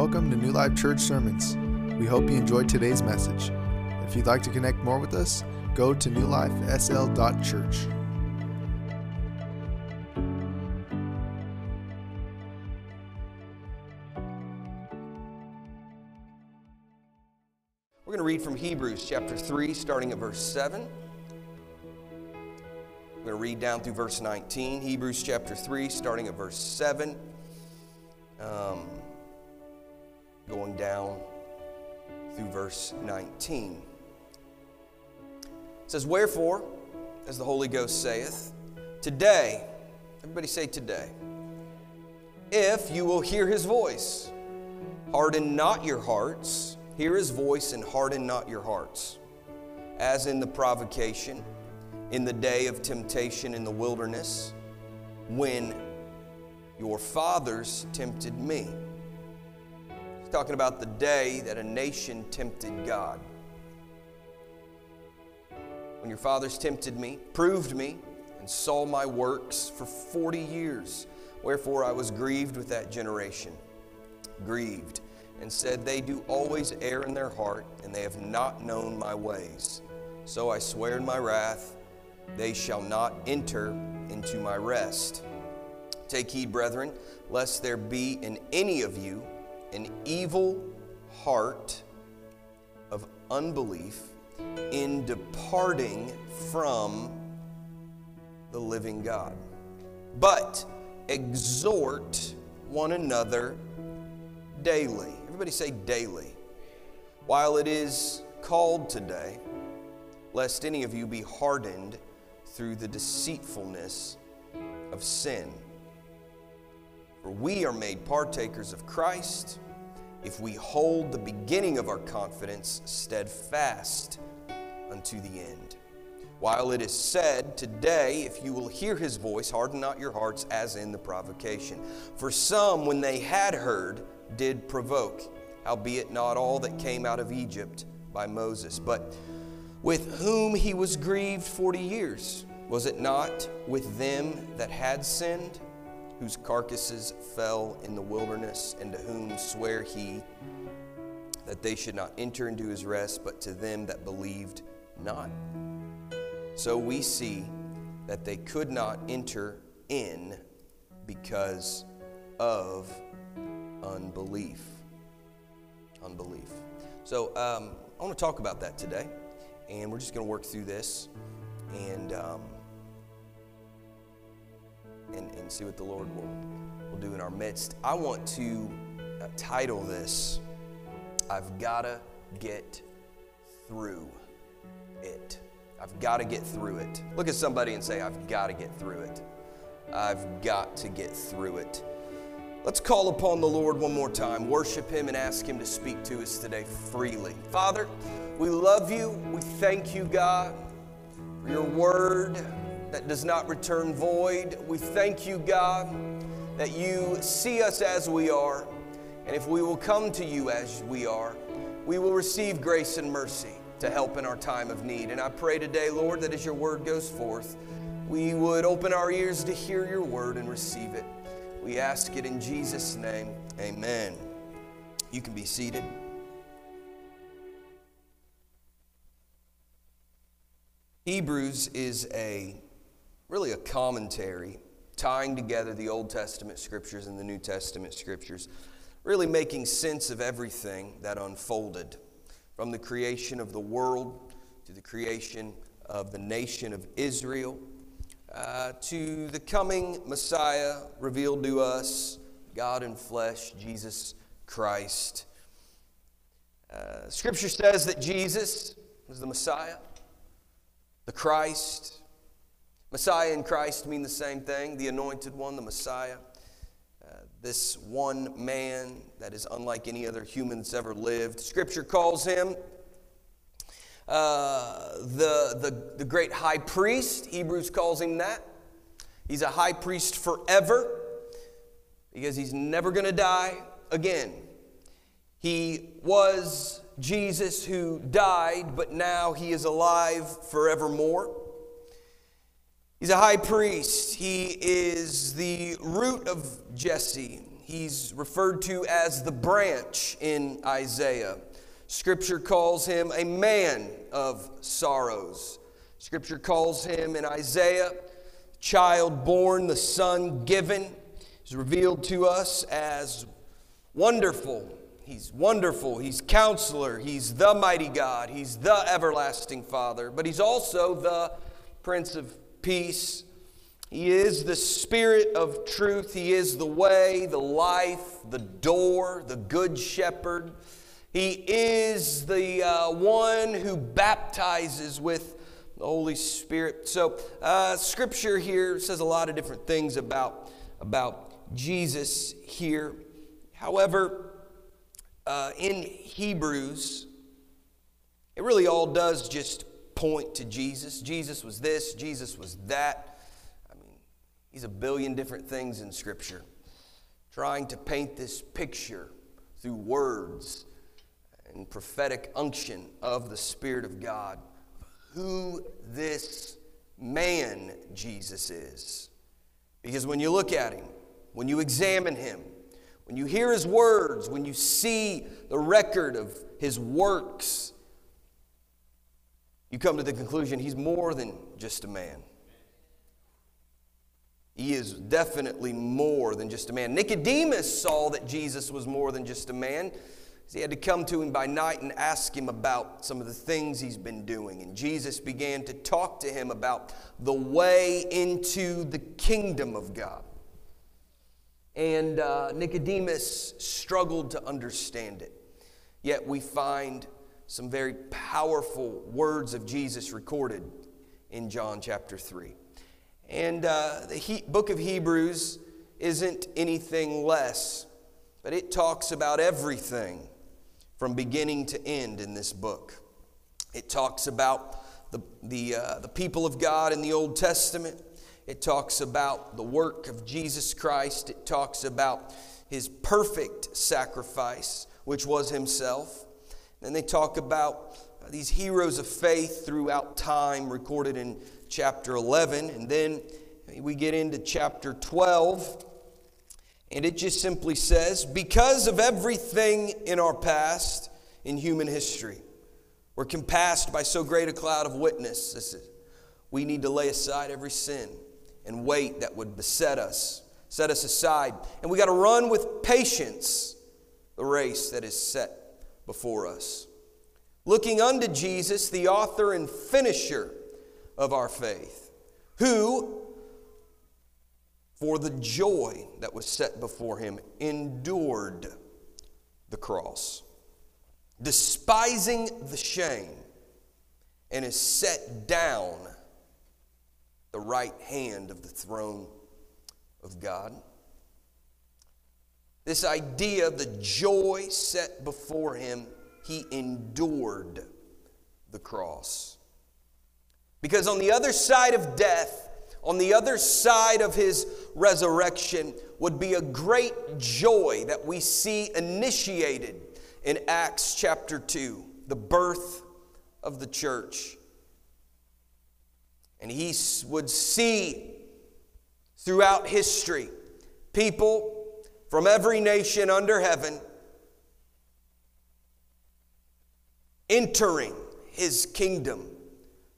Welcome to New Life Church Sermons. We hope you enjoyed today's message. If you'd like to connect more with us, go to newlifesl.church. We're going to read from Hebrews chapter 3, starting at verse 7. We're going to read down through verse 19. Hebrews chapter 3, starting at verse 7. Um, going down through verse 19. It says, Wherefore, as the Holy Ghost saith, today, everybody say today, if you will hear his voice, harden not your hearts, hear his voice and harden not your hearts, as in the provocation, in the day of temptation in the wilderness, when your fathers tempted me. He's talking about the day that a nation tempted God. When your fathers tempted me, proved me, and saw my works for 40 years. Wherefore I was grieved with that generation, grieved, and said, They do always err in their heart, and they have not known my ways. So I swear in my wrath, they shall not enter into my rest. Take heed, brethren, lest there be in any of you an evil heart of unbelief in departing from the living God. But exhort one another daily. Everybody say daily. While it is called today, lest any of you be hardened through the deceitfulness of sin. For we are made partakers of Christ if we hold the beginning of our confidence steadfast unto the end. While it is said, Today, if you will hear his voice, harden not your hearts as in the provocation. For some, when they had heard, did provoke, howbeit not all that came out of Egypt by Moses, but with whom he was grieved forty years. Was it not with them that had sinned, whose carcasses fell in the wilderness, and to whom sware he that they should not enter into his rest, but to them that believed not? So we see that they could not enter in because of unbelief. Unbelief. So um, I want to talk about that today, and we're just going to work through this and, um, and and see what the Lord will will do in our midst. I want to uh, title this "I've Gotta Get Through It." I've got to get through it. Look at somebody and say, I've got to get through it. I've got to get through it. Let's call upon the Lord one more time, worship Him, and ask Him to speak to us today freely. Father, we love you. We thank you, God, for your word that does not return void. We thank you, God, that you see us as we are. And if we will come to you as we are, we will receive grace and mercy to help in our time of need. And I pray today, Lord, that as your word goes forth, we would open our ears to hear your word and receive it. We ask it in Jesus' name. Amen. You can be seated. Hebrews is a really a commentary tying together the Old Testament scriptures and the New Testament scriptures, really making sense of everything that unfolded from the creation of the world to the creation of the nation of Israel uh, to the coming Messiah revealed to us, God in flesh, Jesus Christ. Uh, scripture says that Jesus is the Messiah, the Christ. Messiah and Christ mean the same thing the anointed one, the Messiah. Uh, this one man that is unlike any other human that's ever lived. Scripture calls him uh, the, the, the great high priest. Hebrews calls him that. He's a high priest forever because he's never going to die again. He was Jesus who died, but now he is alive forevermore. He's a high priest. He is the root of Jesse. He's referred to as the branch in Isaiah. Scripture calls him a man of sorrows. Scripture calls him in Isaiah, child born, the son given. He's revealed to us as wonderful. He's wonderful. He's counselor. He's the mighty God. He's the everlasting Father. But he's also the Prince of Peace. He is the Spirit of truth. He is the way, the life, the door, the good shepherd. He is the uh, one who baptizes with the Holy Spirit. So, uh, Scripture here says a lot of different things about, about Jesus here. However, uh, in Hebrews, it really all does just point to Jesus. Jesus was this, Jesus was that. I mean, he's a billion different things in Scripture, trying to paint this picture through words and prophetic unction of the Spirit of God who this man Jesus is. Because when you look at him, when you examine him, when you hear his words, when you see the record of his works, you come to the conclusion he's more than just a man. He is definitely more than just a man. Nicodemus saw that Jesus was more than just a man. He had to come to him by night and ask him about some of the things he's been doing. And Jesus began to talk to him about the way into the kingdom of God. And uh, Nicodemus struggled to understand it. Yet we find some very powerful words of Jesus recorded in John chapter 3. And uh, the he- book of Hebrews isn't anything less, but it talks about everything from beginning to end in this book. It talks about the, the, uh, the people of God in the Old Testament. It talks about the work of Jesus Christ. It talks about his perfect sacrifice, which was himself. Then they talk about these heroes of faith throughout time, recorded in chapter 11. And then we get into chapter 12 and it just simply says, because of everything in our past in human history, we're compassed by so great a cloud of witnesses. We need to lay aside every sin and weight that would beset us, set us aside. And we got to run with patience the race that is set before us. Looking unto Jesus, the author and finisher of our faith, who, for the joy that was set before him, endured the cross, despising the shame, and is set down the right hand of the throne of God. This idea of the joy set before him, he endured the cross. Because on the other side of death, on the other side of his resurrection would be a great joy that we see initiated in Acts chapter 2, the birth of the church. And he would see throughout history people from every nation under heaven entering his kingdom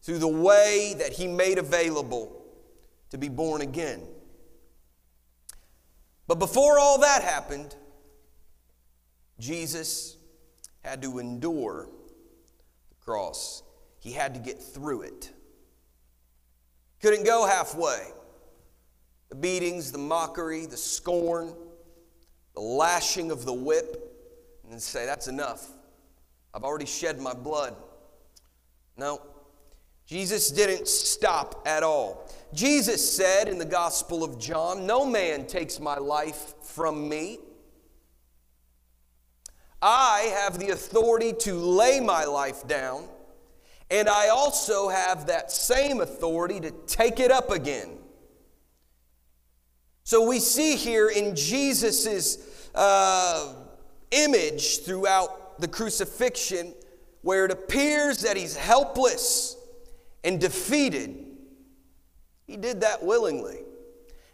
through the way that he made available to be born again. But before all that happened, Jesus had to endure the cross. He had to get through it. Couldn't go halfway. The beatings, the mockery, the scorn, the lashing of the whip, and say, That's enough. I've already shed my blood. No, Jesus didn't stop at all. Jesus said in the Gospel of John, No man takes my life from me. I have the authority to lay my life down, and I also have that same authority to take it up again. So we see here in Jesus' uh, image throughout the crucifixion where it appears that he's helpless and defeated, he did that willingly.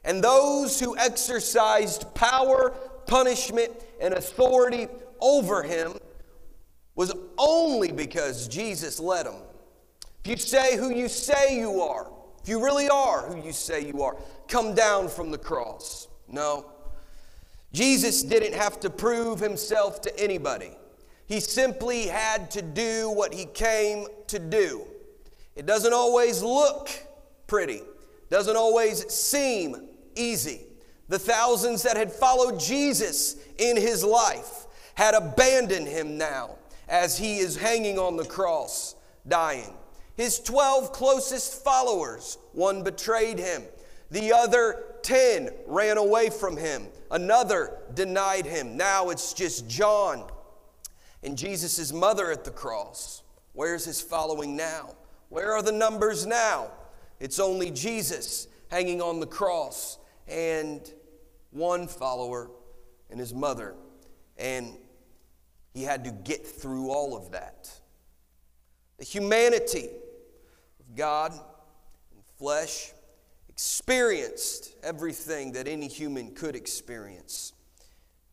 And those who exercised power punishment, and authority over him was only because Jesus led him. If you say who you say you are, you really are who you say you are, come down from the cross. No. Jesus didn't have to prove himself to anybody. He simply had to do what he came to do. It doesn't always look pretty, doesn't always seem easy. The thousands that had followed Jesus in his life had abandoned him now as he is hanging on the cross, dying. His 12 closest followers, one betrayed him, the other 10 ran away from him, another denied him. Now it's just John and Jesus' mother at the cross. Where's his following now? Where are the numbers now? It's only Jesus hanging on the cross and one follower and his mother. And he had to get through all of that. The humanity God in flesh experienced everything that any human could experience.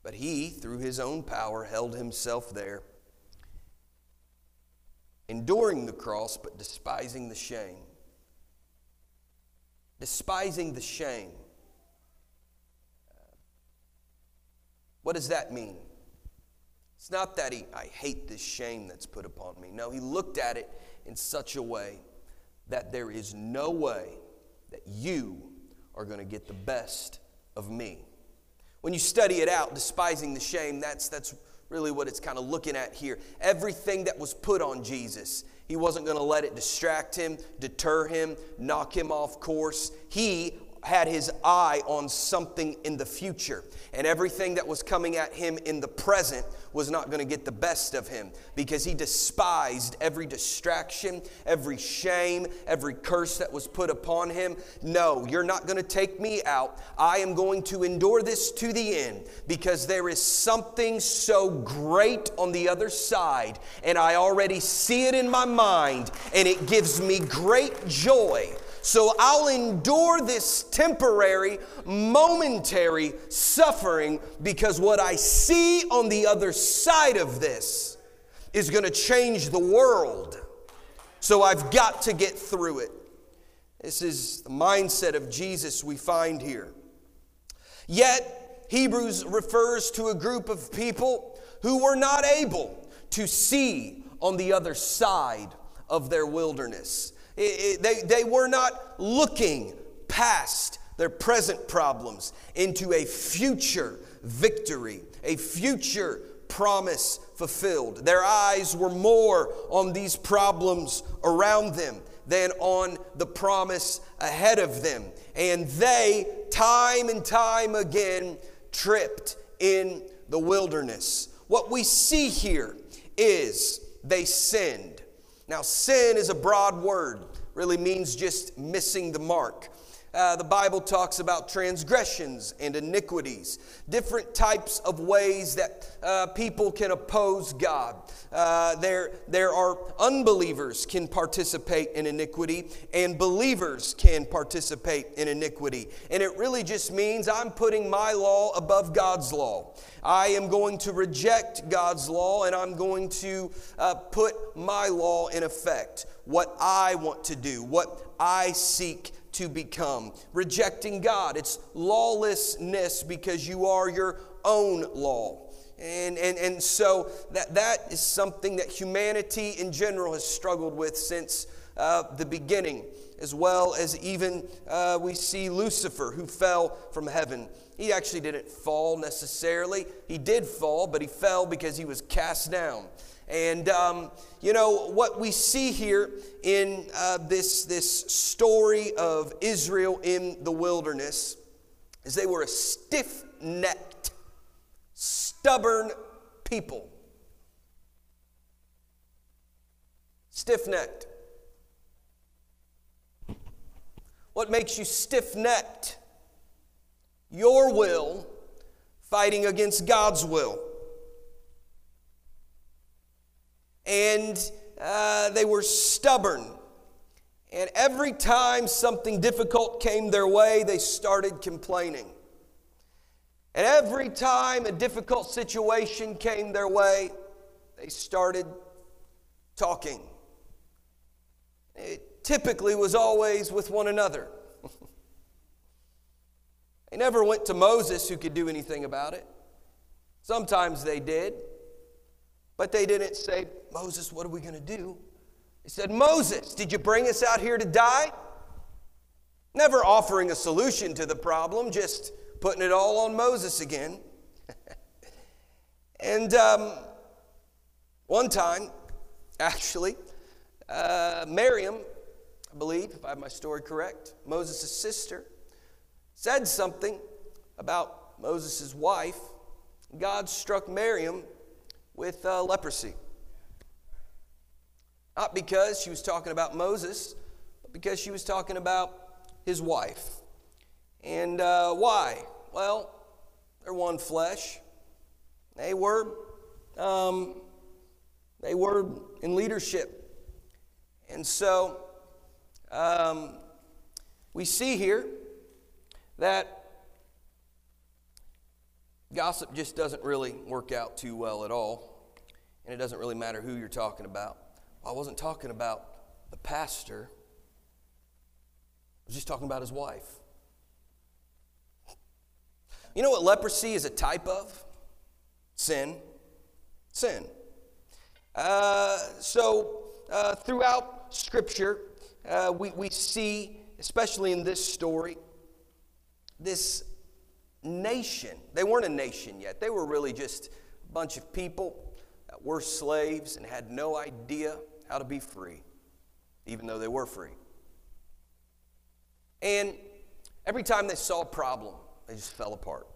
But he, through his own power, held himself there enduring the cross, but despising the shame. Despising the shame. What does that mean? It's not that he, I hate this shame that's put upon me. No, he looked at it in such a way that there is no way that you are going to get the best of me. When you study it out, despising the shame, that's, that's really what it's kind of looking at here. Everything that was put on Jesus, he wasn't going to let it distract him, deter him, knock him off course. He had his eye on something in the future, and everything that was coming at him in the present was not going to get the best of him because he despised every distraction, every shame, every curse that was put upon him. No, you're not going to take me out. I am going to endure this to the end because there is something so great on the other side, and I already see it in my mind, and it gives me great joy so I'll endure this temporary, momentary suffering because what I see on the other side of this is going to change the world. So I've got to get through it. This is the mindset of Jesus we find here. Yet, Hebrews refers to a group of people who were not able to see on the other side of their wilderness. It, it, they, they were not looking past their present problems into a future victory, a future promise fulfilled. Their eyes were more on these problems around them than on the promise ahead of them. And they, time and time again, tripped in the wilderness. What we see here is they sinned. Now, sin is a broad word, really means just missing the mark. Uh, the Bible talks about transgressions and iniquities, different types of ways that uh, people can oppose God. Uh, there, there are unbelievers can participate in iniquity, and believers can participate in iniquity. And it really just means I'm putting my law above God's law. I am going to reject God's law and I'm going to uh, put my law in effect. What I want to do, what I seek to become. Rejecting God, it's lawlessness because you are your own law. And, and, and so that, that is something that humanity in general has struggled with since uh, the beginning, as well as even uh, we see Lucifer who fell from heaven. He actually didn't fall necessarily. He did fall, but he fell because he was cast down. And, um, you know, what we see here in uh, this, this story of Israel in the wilderness is they were a stiff necked, stubborn people. Stiff necked. What makes you stiff necked? your will fighting against God's will. And uh, they were stubborn. And every time something difficult came their way, they started complaining. And every time a difficult situation came their way, they started talking. It typically was always with one another. they never went to Moses, who could do anything about it. Sometimes they did, but they didn't say, Moses, what are we going to do? They said, Moses, did you bring us out here to die? Never offering a solution to the problem, just putting it all on Moses again. and um, one time, actually, uh, Miriam, I believe, if I have my story correct, Moses' sister, said something about Moses' wife. God struck Miriam with uh, leprosy. Not because she was talking about Moses, but because she was talking about his wife. And uh, why? Well, they're one flesh. They were, um, they were in leadership. And so um, we see here that gossip just doesn't really work out too well at all. And it doesn't really matter who you're talking about. I wasn't talking about the pastor, I was just talking about his wife. You know what leprosy is a type of? Sin. Sin. Uh, so, uh, throughout Scripture, uh, we, we see, especially in this story, this nation. They weren't a nation yet, they were really just a bunch of people that were slaves and had no idea how to be free, even though they were free. And every time they saw a problem, they just fell apart.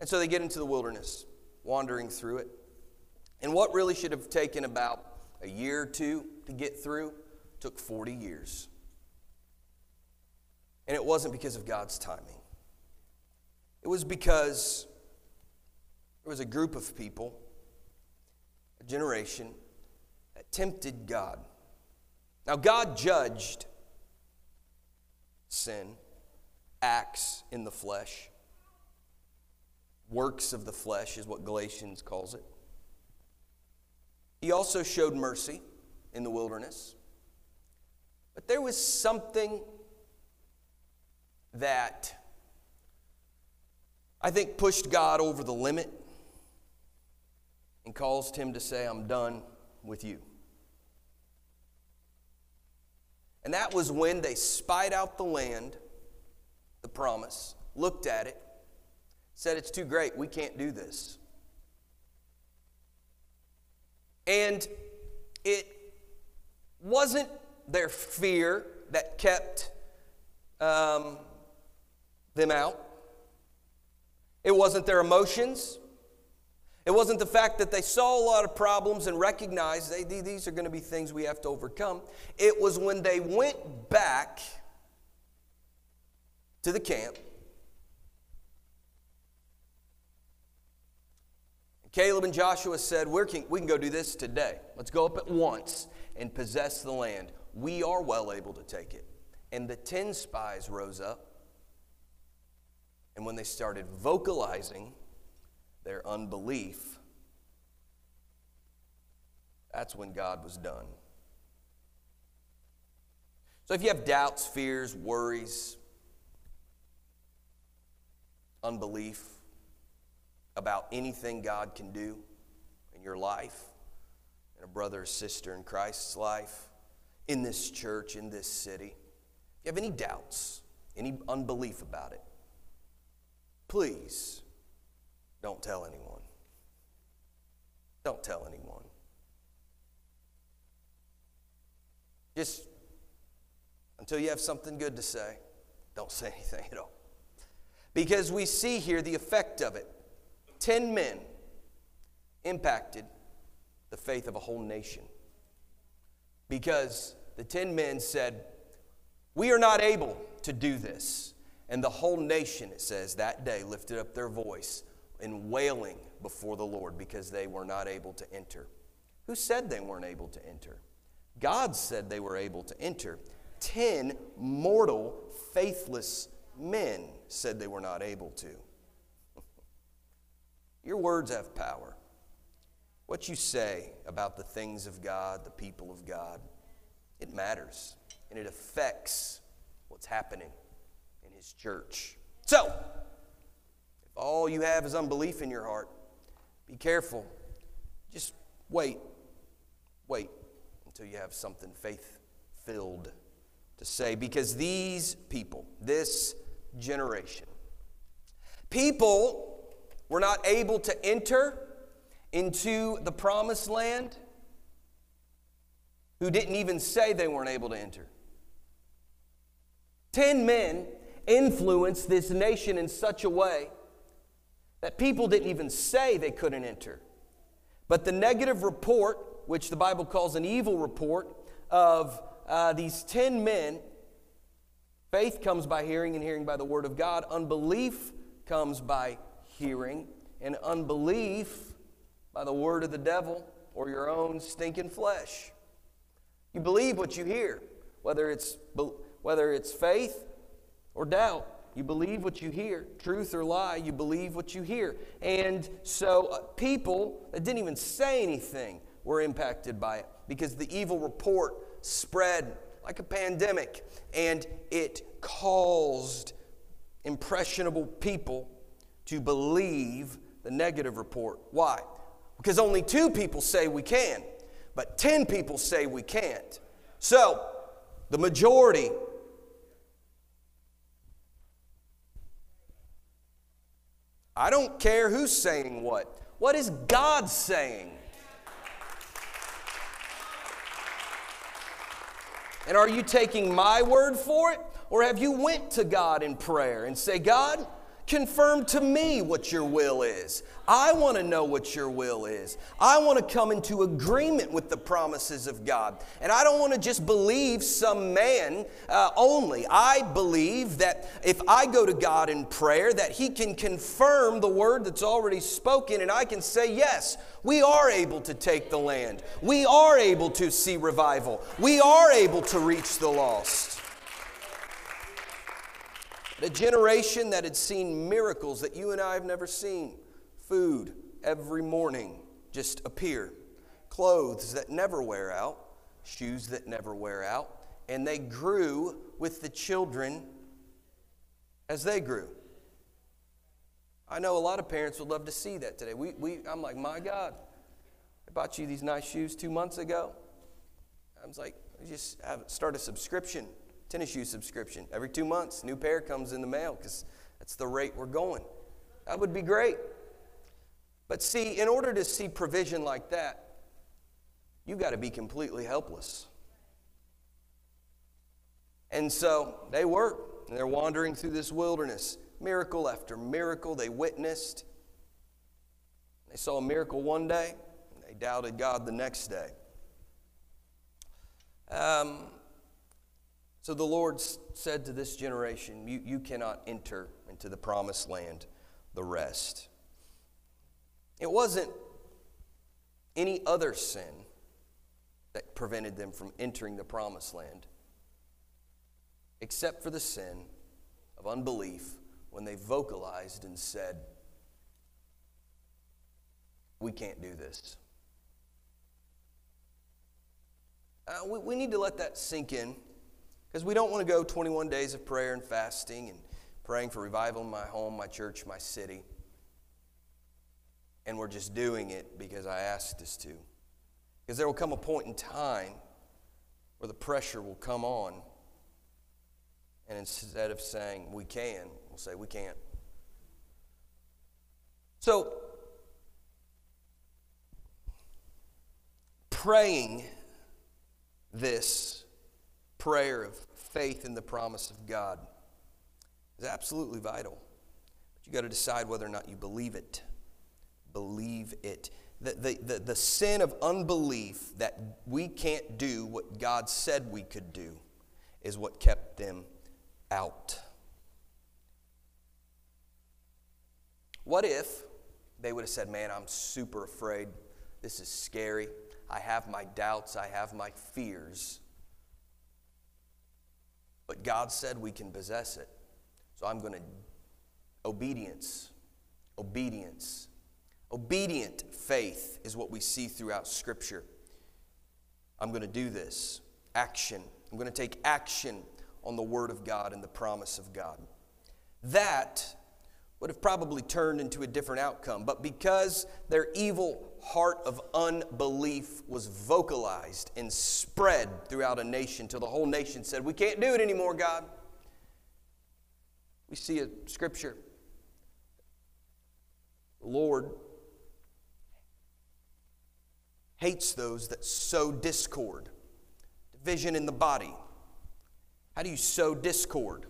And so they get into the wilderness, wandering through it. And what really should have taken about a year or two to get through took 40 years. And it wasn't because of God's timing, it was because there was a group of people, a generation, that tempted God. Now, God judged sin, acts in the flesh, works of the flesh is what Galatians calls it. He also showed mercy in the wilderness. But there was something that I think pushed God over the limit and caused him to say, I'm done with you. And that was when they spied out the land, the promise, looked at it, said, It's too great, we can't do this. And it wasn't their fear that kept um, them out, it wasn't their emotions. It wasn't the fact that they saw a lot of problems and recognized they, these are going to be things we have to overcome. It was when they went back to the camp. Caleb and Joshua said, we can, we can go do this today. Let's go up at once and possess the land. We are well able to take it. And the 10 spies rose up. And when they started vocalizing, their unbelief, that's when God was done. So if you have doubts, fears, worries, unbelief about anything God can do in your life, in a brother or sister in Christ's life, in this church, in this city, if you have any doubts, any unbelief about it, please don't tell anyone. Don't tell anyone. Just until you have something good to say, don't say anything at all. Because we see here the effect of it. Ten men impacted the faith of a whole nation. Because the ten men said, We are not able to do this. And the whole nation, it says, that day lifted up their voice in wailing before the Lord because they were not able to enter. Who said they weren't able to enter? God said they were able to enter. Ten mortal, faithless men said they were not able to. Your words have power. What you say about the things of God, the people of God, it matters and it affects what's happening in His church. So, if all you have is unbelief in your heart, be careful. Just wait. Wait until you have something faith filled to say because these people, this generation, people were not able to enter into the promised land who didn't even say they weren't able to enter. Ten men influenced this nation in such a way that people didn't even say they couldn't enter. But the negative report, which the Bible calls an evil report, of uh, these ten men, faith comes by hearing, and hearing by the word of God. Unbelief comes by hearing, and unbelief by the word of the devil or your own stinking flesh. You believe what you hear, whether it's, whether it's faith or doubt. You believe what you hear, truth or lie, you believe what you hear. And so uh, people that didn't even say anything were impacted by it because the evil report spread like a pandemic and it caused impressionable people to believe the negative report. Why? Because only two people say we can, but 10 people say we can't. So, the majority I don't care who's saying what. What is God saying? And are you taking my word for it or have you went to God in prayer and say, "God, confirm to me what your will is. I want to know what your will is. I want to come into agreement with the promises of God. And I don't want to just believe some man uh, only. I believe that if I go to God in prayer, that He can confirm the word that's already spoken, and I can say, yes, we are able to take the land. We are able to see revival. We are able to reach the lost. A generation that had seen miracles that you and I have never seen food every morning just appear, clothes that never wear out, shoes that never wear out, and they grew with the children as they grew. I know a lot of parents would love to see that today. We, we, I'm like, my God, I bought you these nice shoes two months ago. I was like, just start a subscription, tennis shoe subscription. Every two months, new pair comes in the mail because that's the rate we're going. That would be great. But see, in order to see provision like that, you got to be completely helpless. And so they were, and they're wandering through this wilderness. Miracle after miracle they witnessed. They saw a miracle one day, and they doubted God the next day. Um, so the Lord said to this generation, you, you cannot enter into the promised land, the rest. It wasn't any other sin that prevented them from entering the promised land, except for the sin of unbelief when they vocalized and said, We can't do this. Uh, we, we need to let that sink in because we don't want to go 21 days of prayer and fasting and praying for revival in my home, my church, my city and we're just doing it because I asked us to. Because there will come a point in time where the pressure will come on, and instead of saying we can, we'll say we can't. So, praying this prayer of faith in the promise of God is absolutely vital. But you got to decide whether or not you believe it believe it. The, the, the, the sin of unbelief that we can't do what God said we could do is what kept them out. What if they would have said, Man, I'm super afraid. This is scary. I have my doubts. I have my fears. But God said we can possess it. So I'm going to, obedience, obedience Obedient faith is what we see throughout Scripture. I'm going to do this. Action. I'm going to take action on the Word of God and the promise of God. That would have probably turned into a different outcome, but because their evil heart of unbelief was vocalized and spread throughout a nation till the whole nation said, We can't do it anymore, God. We see a scripture. The Lord hates those that sow discord, division in the body. How do you sow discord?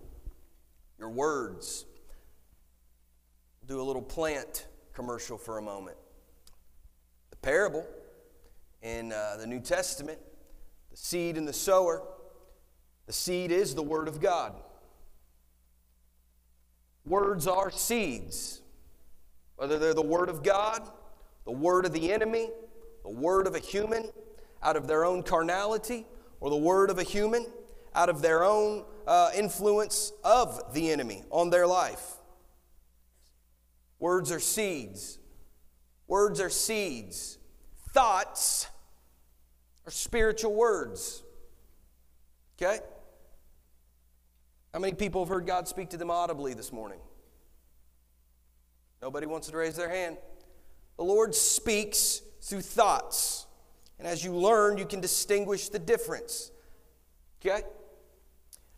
Your words. Do a little plant commercial for a moment. Parable in uh, the New Testament, the seed and the sower, the seed is the Word of God. Words are seeds, whether they're the Word of God, the Word of the enemy, the word of a human out of their own carnality, or the word of a human out of their own uh, influence of the enemy on their life. Words are seeds. Words are seeds. Thoughts are spiritual words. Okay? How many people have heard God speak to them audibly this morning? Nobody wants to raise their hand. The Lord speaks through thoughts. And as you learn, you can distinguish the difference. Okay?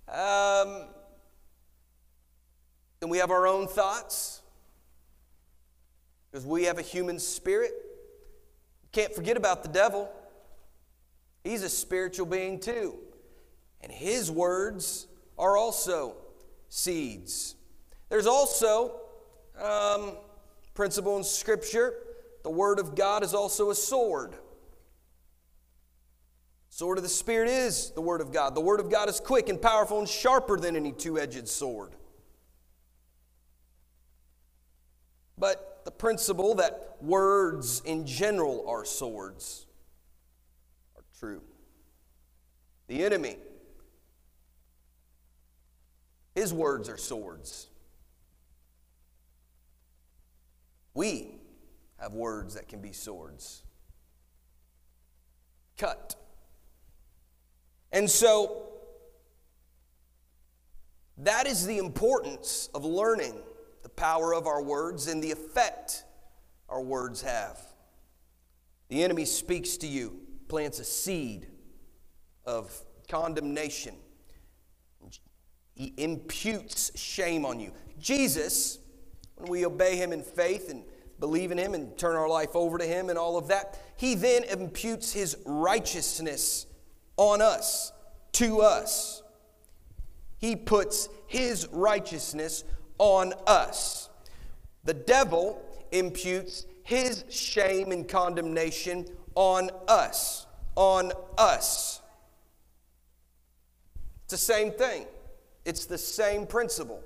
Um, and we have our own thoughts because we have a human spirit. Can't forget about the devil. He's a spiritual being too. And his words are also seeds. There's also um, principle in Scripture the Word of God is also a sword. Sword of the Spirit is the Word of God. The Word of God is quick and powerful and sharper than any two edged sword. But the principle that words in general are swords are true. The enemy, his words are swords. We have words that can be swords. Cut. And so, that is the importance of learning power of our words and the effect our words have. The enemy speaks to you, plants a seed of condemnation. He imputes shame on you. Jesus, when we obey him in faith and believe in Him and turn our life over to Him and all of that, He then imputes His righteousness on us, to us. He puts His righteousness on us. The devil imputes his shame and condemnation on us. On us. It's the same thing. It's the same principle.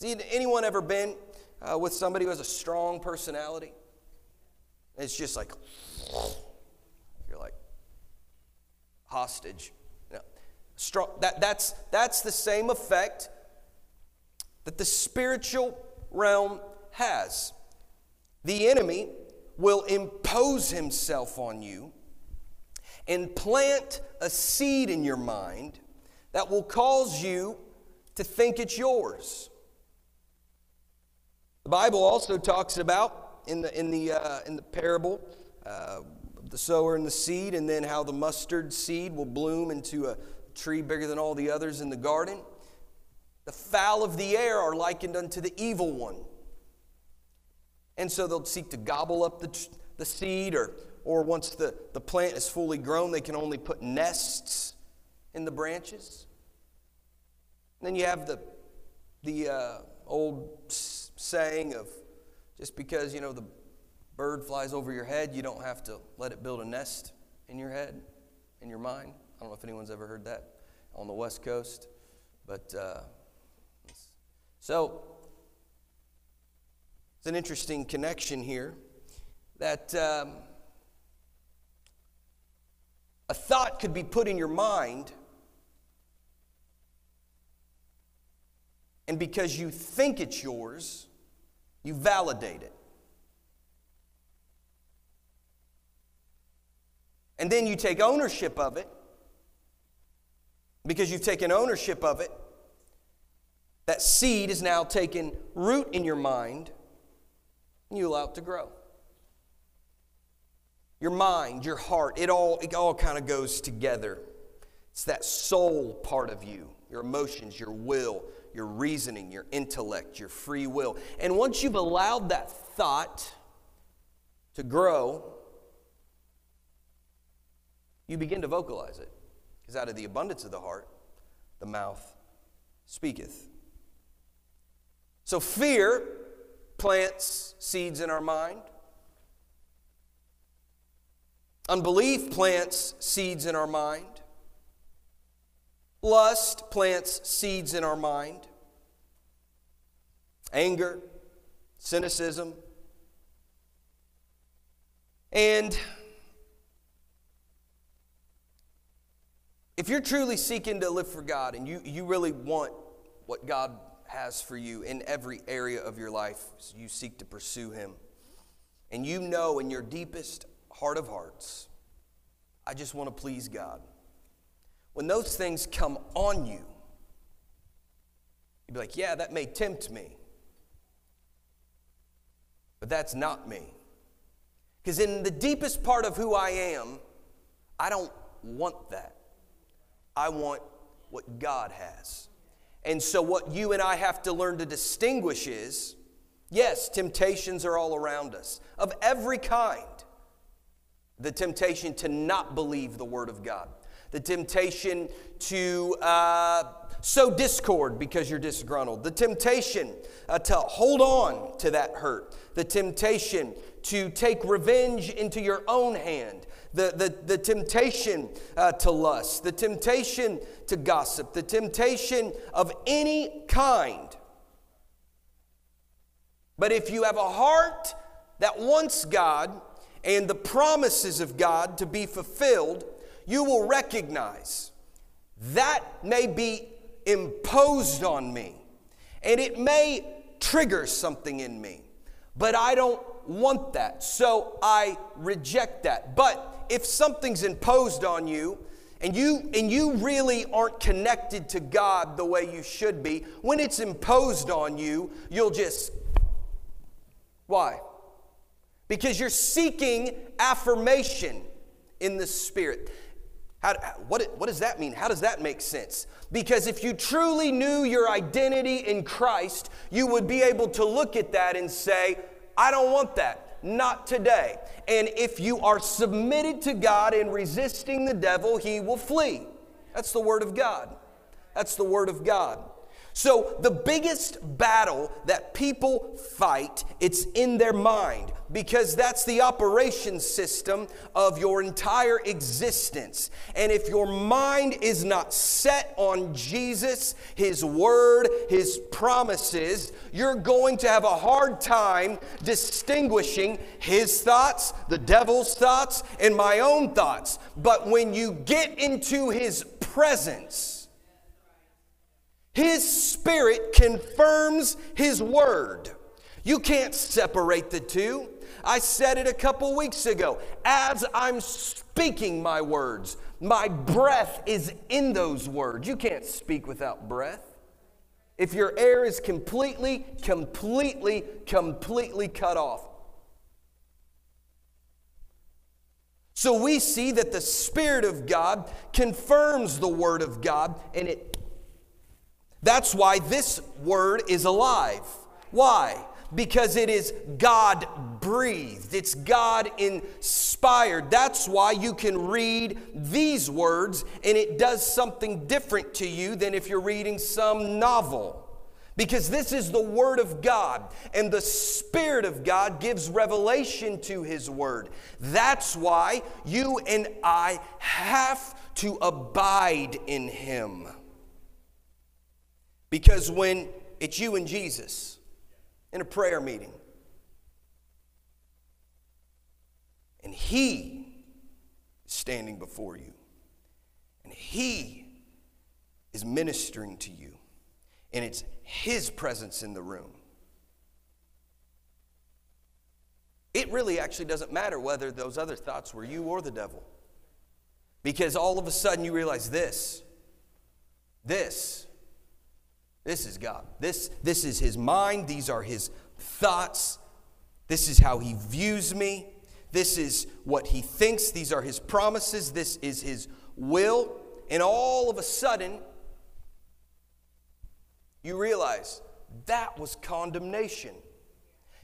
Has anyone ever been uh, with somebody who has a strong personality. It's just like, you're like hostage. Know, strong, that, that's, that's the same effect that the spiritual realm has. The enemy will impose himself on you and plant a seed in your mind that will cause you to think it's yours. The Bible also talks about in the, in the, uh, in the parable uh, the sower and the seed, and then how the mustard seed will bloom into a tree bigger than all the others in the garden. The fowl of the air are likened unto the evil one. And so they'll seek to gobble up the, the seed, or, or once the, the plant is fully grown, they can only put nests in the branches. And then you have the, the uh, old saying of just because, you know, the bird flies over your head, you don't have to let it build a nest in your head, in your mind. I don't know if anyone's ever heard that on the West Coast. But uh, so, it's an interesting connection here that um, a thought could be put in your mind, and because you think it's yours, you validate it. And then you take ownership of it. Because you've taken ownership of it, that seed is now taken root in your mind, and you allow it to grow. Your mind, your heart, it all, it all kind of goes together. It's that soul part of you, your emotions, your will, your reasoning, your intellect, your free will. And once you've allowed that thought to grow, you begin to vocalize it. Because out of the abundance of the heart, the mouth speaketh. So fear plants seeds in our mind. Unbelief plants seeds in our mind. Lust plants seeds in our mind. Anger, cynicism. And if you're truly seeking to live for God and you, you really want what God has for you in every area of your life, you seek to pursue Him, and you know in your deepest heart of hearts, I just want to please God. When those things come on you, you'd be like, yeah, that may tempt me, but that's not me. Because in the deepest part of who I am, I don't want that. I want what God has. And so, what you and I have to learn to distinguish is yes, temptations are all around us. Of every kind. The temptation to not believe the Word of God, the temptation to uh, sow discord because you're disgruntled, the temptation uh, to hold on to that hurt, the temptation to take revenge into your own hand, the, the, the temptation uh, to lust, the temptation to gossip, the temptation of any kind. But if you have a heart that wants God and the promises of God to be fulfilled, you will recognize that may be imposed on me and it may trigger something in me, but I don't want that. So I reject that. But if something's imposed on you and you and you really aren't connected to God the way you should be, when it's imposed on you, you'll just why? Because you're seeking affirmation in the spirit. How, what, what does that mean? How does that make sense? Because if you truly knew your identity in Christ, you would be able to look at that and say, I don't want that. Not today. And if you are submitted to God and resisting the devil, he will flee. That's the Word of God. That's the Word of God. So the biggest battle that people fight, it's in their mind because that's the operation system of your entire existence. And if your mind is not set on Jesus, his word, his promises, you're going to have a hard time distinguishing his thoughts, the devil's thoughts, and my own thoughts. But when you get into his presence, his Spirit confirms His Word. You can't separate the two. I said it a couple weeks ago. As I'm speaking my words, my breath is in those words. You can't speak without breath. If your air is completely, completely, completely cut off. So we see that the Spirit of God confirms the Word of God and it that's why this word is alive. Why? Because it is God breathed, it's God inspired. That's why you can read these words and it does something different to you than if you're reading some novel. Because this is the Word of God, and the Spirit of God gives revelation to His Word. That's why you and I have to abide in Him. Because when it's you and Jesus in a prayer meeting, and He is standing before you, and He is ministering to you, and it's His presence in the room. It really actually doesn't matter whether those other thoughts were you or the devil. Because all of a sudden you realize this, this, this is God. This, this is His mind. These are His thoughts. This is how He views me. This is what He thinks. These are His promises. This is His will. And all of a sudden, you realize that was condemnation.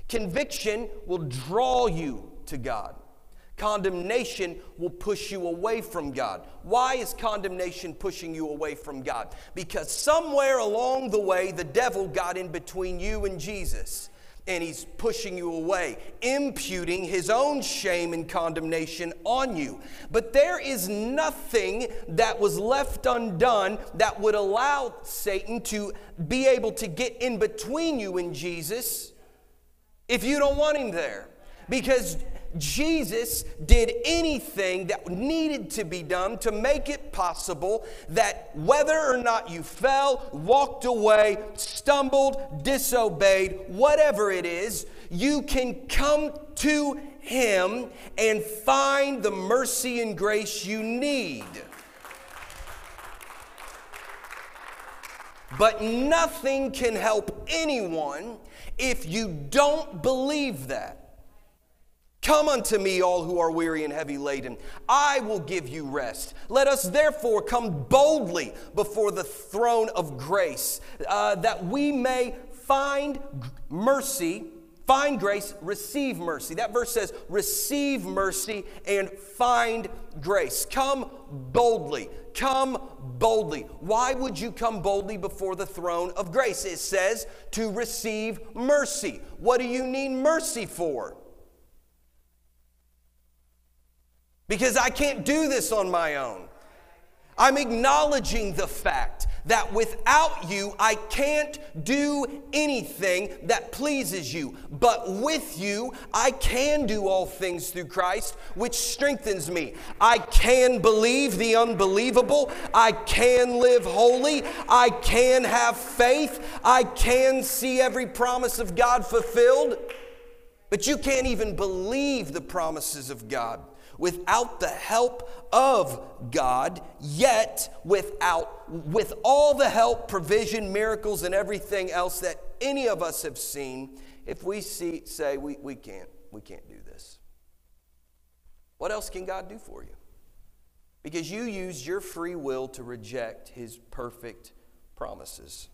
Conviction will draw you to God. Condemnation will push you away from God. Why is condemnation pushing you away from God? Because somewhere along the way, the devil got in between you and Jesus and he's pushing you away, imputing his own shame and condemnation on you. But there is nothing that was left undone that would allow Satan to be able to get in between you and Jesus if you don't want him there. Because Jesus did anything that needed to be done to make it possible that whether or not you fell, walked away, stumbled, disobeyed, whatever it is, you can come to Him and find the mercy and grace you need. But nothing can help anyone if you don't believe that. Come unto me, all who are weary and heavy laden. I will give you rest. Let us therefore come boldly before the throne of grace, uh, that we may find mercy, find grace, receive mercy. That verse says, receive mercy and find grace. Come boldly. Come boldly. Why would you come boldly before the throne of grace? It says to receive mercy. What do you need mercy for? Because I can't do this on my own. I'm acknowledging the fact that without you, I can't do anything that pleases you. But with you, I can do all things through Christ, which strengthens me. I can believe the unbelievable. I can live holy. I can have faith. I can see every promise of God fulfilled. But you can't even believe the promises of God without the help of God, yet without with all the help, provision, miracles, and everything else that any of us have seen, if we see say we, we can't, we can't do this. What else can God do for you? Because you used your free will to reject his perfect promises.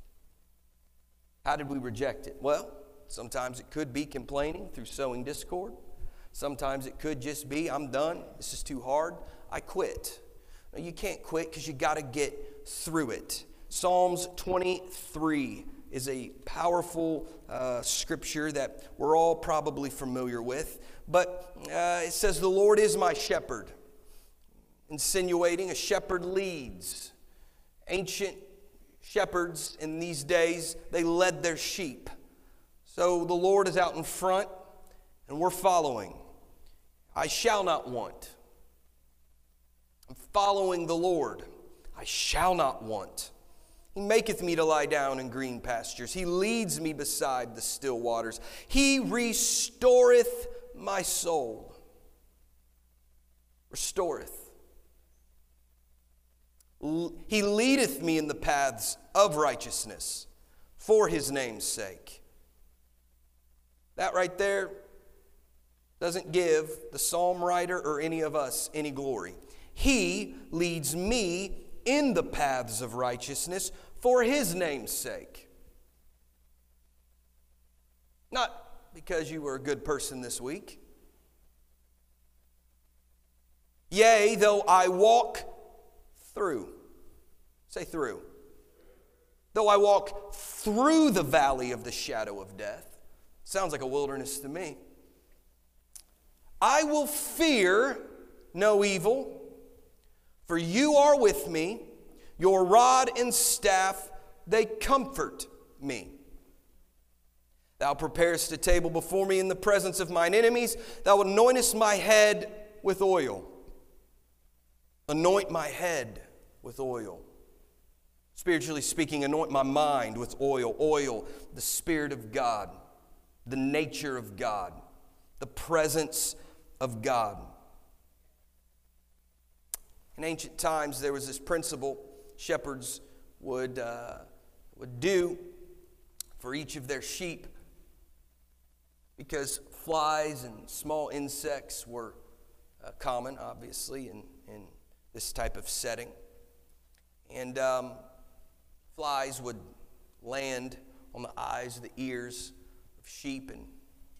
How did we reject it? Well, sometimes it could be complaining through sowing discord. Sometimes it could just be, I'm done. This is too hard. I quit. You can't quit because you got to get through it. Psalms 23 is a powerful uh, scripture that we're all probably familiar with. But uh, it says, The Lord is my shepherd, insinuating a shepherd leads. Ancient shepherds in these days, they led their sheep. So the Lord is out in front, and we're following. I shall not want. I'm following the Lord. I shall not want. He maketh me to lie down in green pastures. He leads me beside the still waters. He restoreth my soul. Restoreth. He leadeth me in the paths of righteousness for his name's sake. That right there doesn't give the psalm writer or any of us any glory. He leads me in the paths of righteousness for his name's sake. Not because you were a good person this week. Yea, though I walk through. Say through. Though I walk through the valley of the shadow of death. Sounds like a wilderness to me. I will fear no evil, for you are with me. Your rod and staff, they comfort me. Thou preparest a table before me in the presence of mine enemies. Thou anointest my head with oil. Anoint my head with oil. Spiritually speaking, anoint my mind with oil. Oil, the Spirit of God, the nature of God, the presence of God. In ancient times, there was this principle shepherds would, uh, would do for each of their sheep because flies and small insects were uh, common, obviously, in, in this type of setting. And um, flies would land on the eyes, the ears of sheep and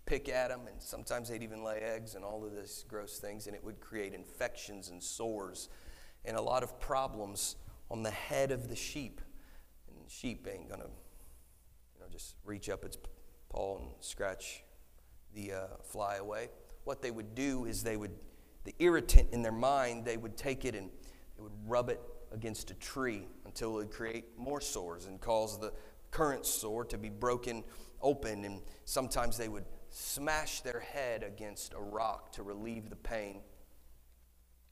pick at them, and sometimes they'd even lay eggs and all of these gross things, and it would create infections and sores and a lot of problems on the head of the sheep. And the sheep ain't gonna, you know, just reach up its paw and scratch the uh, fly away. What they would do is they would, the irritant in their mind, they would take it and they would rub it against a tree until it would create more sores and cause the current sore to be broken open. And sometimes they would smash their head against a rock to relieve the pain.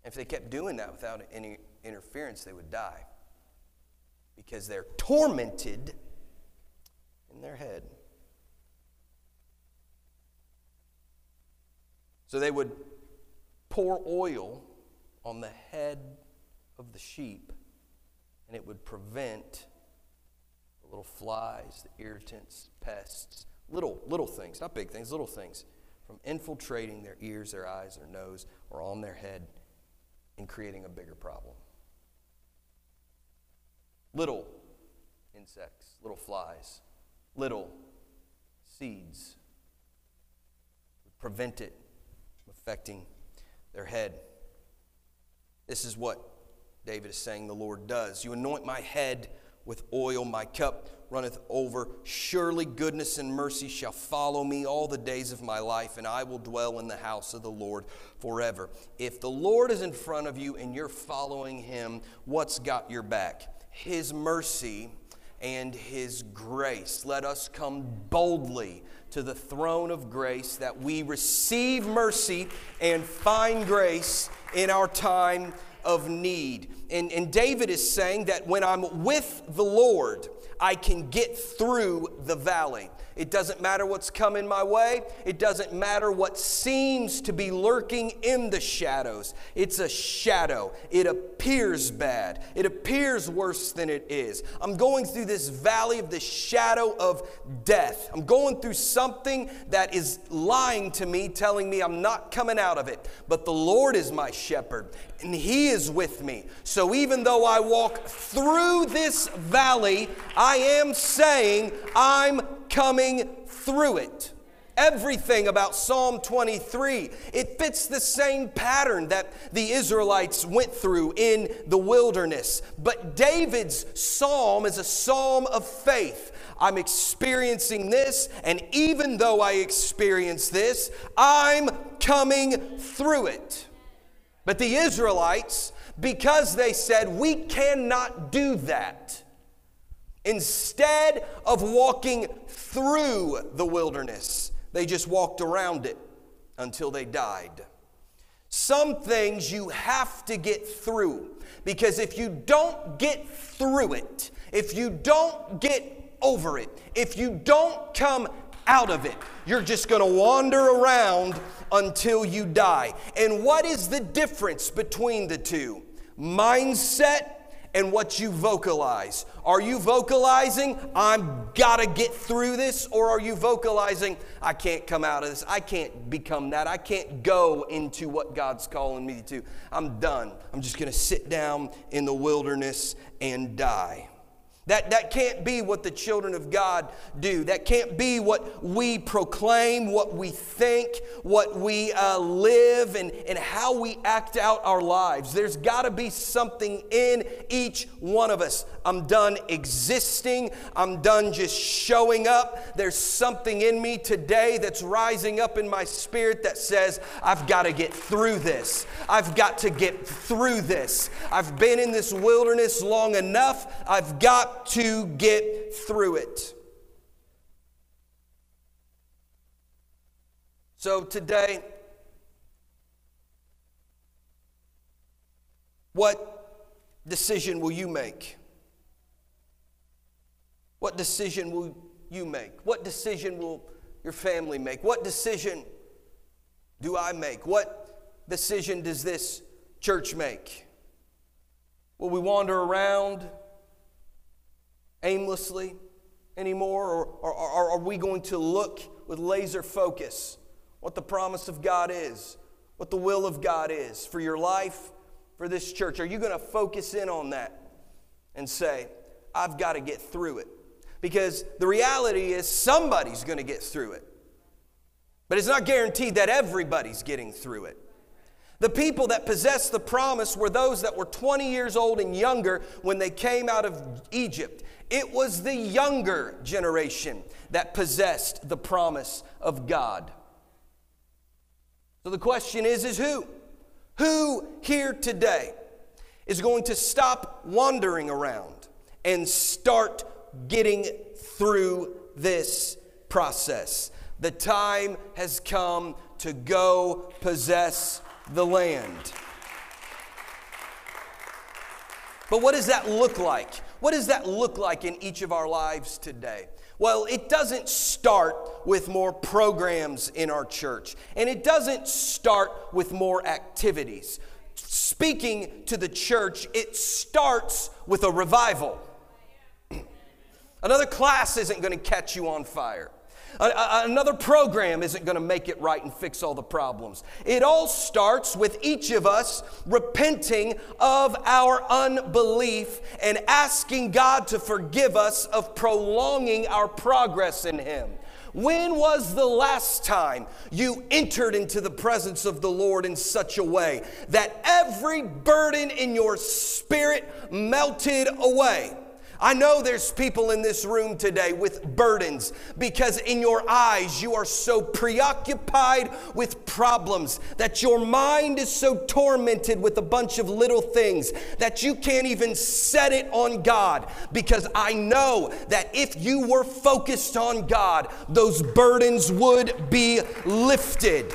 If they kept doing that without any interference, they would die because they're tormented in their head. So they would pour oil on the head of the sheep, and it would prevent the little flies, the irritants, pests, little, little things, not big things, little things, from infiltrating their ears, their eyes, their nose, or on their head and creating a bigger problem. Little insects, little flies, little seeds prevent it from affecting their head. This is what David is saying the Lord does. You anoint my head with oil, my cup runneth over. Surely goodness and mercy shall follow me all the days of my life, and I will dwell in the house of the Lord forever. If the Lord is in front of you and you're following him, what's got your back? His mercy and his grace. Let us come boldly to the throne of grace that we receive mercy and find grace in our time of need. And, and David is saying that when I'm with the Lord, I can get through the valley. It doesn't matter what's coming my way. It doesn't matter what seems to be lurking in the shadows. It's a shadow. It appears bad. It appears worse than it is. I'm going through this valley of the shadow of death. I'm going through something that is lying to me, telling me I'm not coming out of it. But the Lord is my shepherd, and He is with me. So even though I walk through this valley, I am saying I'm coming through it. Everything about Psalm 23, it fits the same pattern that the Israelites went through in the wilderness. But David's psalm is a psalm of faith. I'm experiencing this, and even though I experience this, I'm coming through it. But the Israelites, because they said, We cannot do that, Instead of walking through the wilderness, they just walked around it until they died. Some things you have to get through because if you don't get through it, if you don't get over it, if you don't come out of it, you're just going to wander around until you die. And what is the difference between the two? Mindset and what you vocalize. Are you vocalizing, I'm gotta get through this? Or are you vocalizing, I can't come out of this. I can't become that. I can't go into what God's calling me to. I'm done. I'm just gonna sit down in the wilderness and die. That, that can't be what the children of God do. That can't be what we proclaim, what we think, what we uh, live, and, and how we act out our lives. There's got to be something in each one of us. I'm done existing, I'm done just showing up. There's something in me today that's rising up in my spirit that says, I've got to get through this. I've got to get through this. I've been in this wilderness long enough. I've got to get through it. So today, what decision will you make? What decision will you make? What decision will your family make? What decision do I make? What decision does this church make? Will we wander around aimlessly anymore? Or, or, or are we going to look with laser focus what the promise of God is, what the will of God is for your life, for this church? Are you going to focus in on that and say, I've got to get through it? Because the reality is somebody's going to get through it. But it's not guaranteed that everybody's getting through it. The people that possessed the promise were those that were 20 years old and younger when they came out of Egypt. It was the younger generation that possessed the promise of God. So the question is is who? Who here today is going to stop wandering around and start getting through this process? The time has come to go possess the land. But what does that look like? What does that look like in each of our lives today? Well, it doesn't start with more programs in our church, and it doesn't start with more activities. Speaking to the church, it starts with a revival. Another class isn't going to catch you on fire. Another program isn't going to make it right and fix all the problems. It all starts with each of us repenting of our unbelief and asking God to forgive us of prolonging our progress in Him. When was the last time you entered into the presence of the Lord in such a way that every burden in your spirit melted away? I know there's people in this room today with burdens because in your eyes you are so preoccupied with problems that your mind is so tormented with a bunch of little things that you can't even set it on God. Because I know that if you were focused on God, those burdens would be lifted.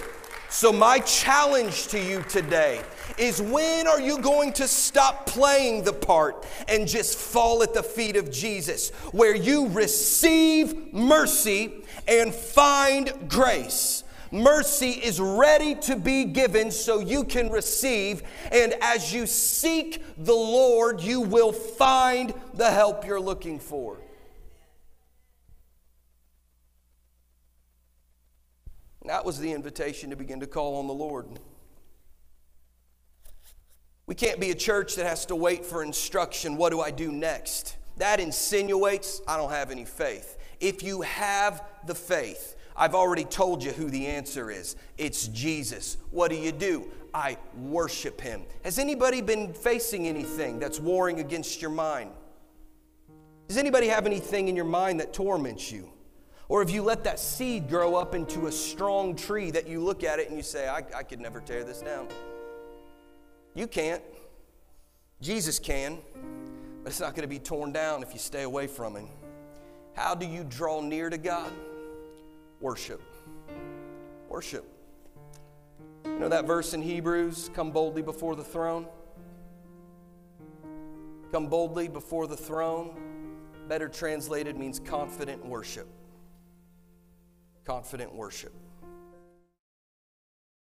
So, my challenge to you today is when are you going to stop playing the part and just fall at the feet of Jesus, where you receive mercy and find grace? Mercy is ready to be given so you can receive, and as you seek the Lord, you will find the help you're looking for. That was the invitation to begin to call on the Lord. We can't be a church that has to wait for instruction. What do I do next? That insinuates I don't have any faith. If you have the faith, I've already told you who the answer is. It's Jesus. What do you do? I worship him. Has anybody been facing anything that's warring against your mind? Does anybody have anything in your mind that torments you? Or have you let that seed grow up into a strong tree that you look at it and you say, I, I could never tear this down? You can't. Jesus can, but it's not going to be torn down if you stay away from Him. How do you draw near to God? Worship. Worship. You know that verse in Hebrews, come boldly before the throne? Come boldly before the throne, better translated means confident worship. Confident worship.